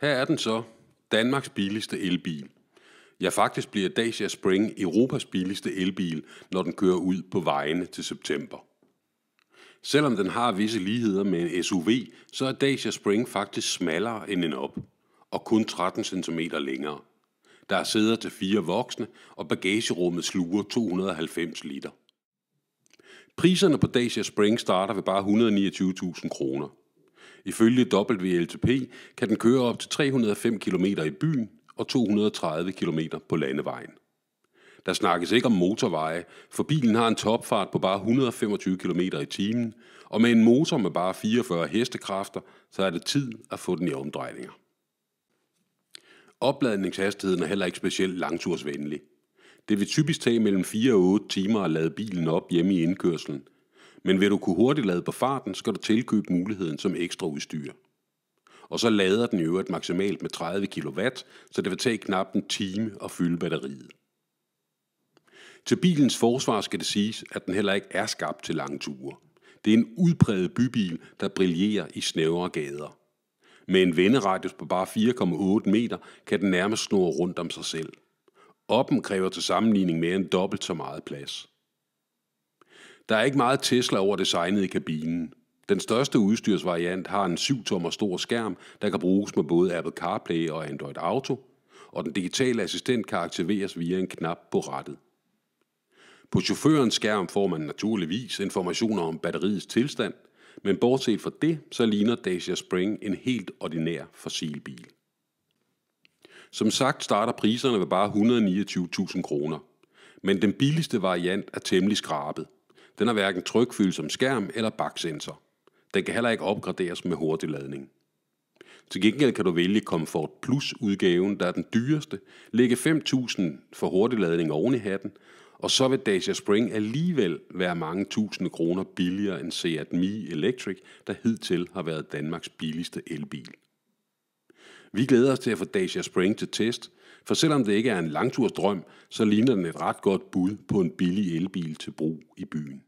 Her er den så. Danmarks billigste elbil. Ja, faktisk bliver Dacia Spring Europas billigste elbil, når den kører ud på vejene til september. Selvom den har visse ligheder med en SUV, så er Dacia Spring faktisk smallere end en op, og kun 13 cm længere. Der er sæder til fire voksne, og bagagerummet sluger 290 liter. Priserne på Dacia Spring starter ved bare 129.000 kroner. Ifølge WLTP kan den køre op til 305 km i byen og 230 km på landevejen. Der snakkes ikke om motorveje, for bilen har en topfart på bare 125 km i timen, og med en motor med bare 44 hestekræfter, så er det tid at få den i omdrejninger. Opladningshastigheden er heller ikke specielt langtursvenlig. Det vil typisk tage mellem 4 og 8 timer at lade bilen op hjemme i indkørslen, men vil du kunne hurtigt lade på farten, skal du tilkøbe muligheden som ekstra udstyr. Og så lader den i øvrigt maksimalt med 30 kW, så det vil tage knap en time at fylde batteriet. Til bilens forsvar skal det siges, at den heller ikke er skabt til lange ture. Det er en udpræget bybil, der brillerer i snævre gader. Med en venderadius på bare 4,8 meter kan den nærmest snurre rundt om sig selv. Oppen kræver til sammenligning mere end dobbelt så meget plads. Der er ikke meget Tesla over designet i kabinen. Den største udstyrsvariant har en 7-tommer stor skærm, der kan bruges med både Apple CarPlay og Android Auto, og den digitale assistent kan aktiveres via en knap på rattet. På chaufførens skærm får man naturligvis informationer om batteriets tilstand, men bortset fra det, så ligner Dacia Spring en helt ordinær fossilbil. Som sagt starter priserne ved bare 129.000 kroner, men den billigste variant er temmelig skrabet. Den har hverken trykfølsom skærm eller baksensor. Den kan heller ikke opgraderes med hurtig ladning. Til gengæld kan du vælge Comfort Plus udgaven, der er den dyreste, lægge 5.000 for hurtig ladning oven i hatten, og så vil Dacia Spring alligevel være mange tusinde kroner billigere end Seat Mii Electric, der hidtil har været Danmarks billigste elbil. Vi glæder os til at få Dacia Spring til test, for selvom det ikke er en langtursdrøm, så ligner den et ret godt bud på en billig elbil til brug i byen.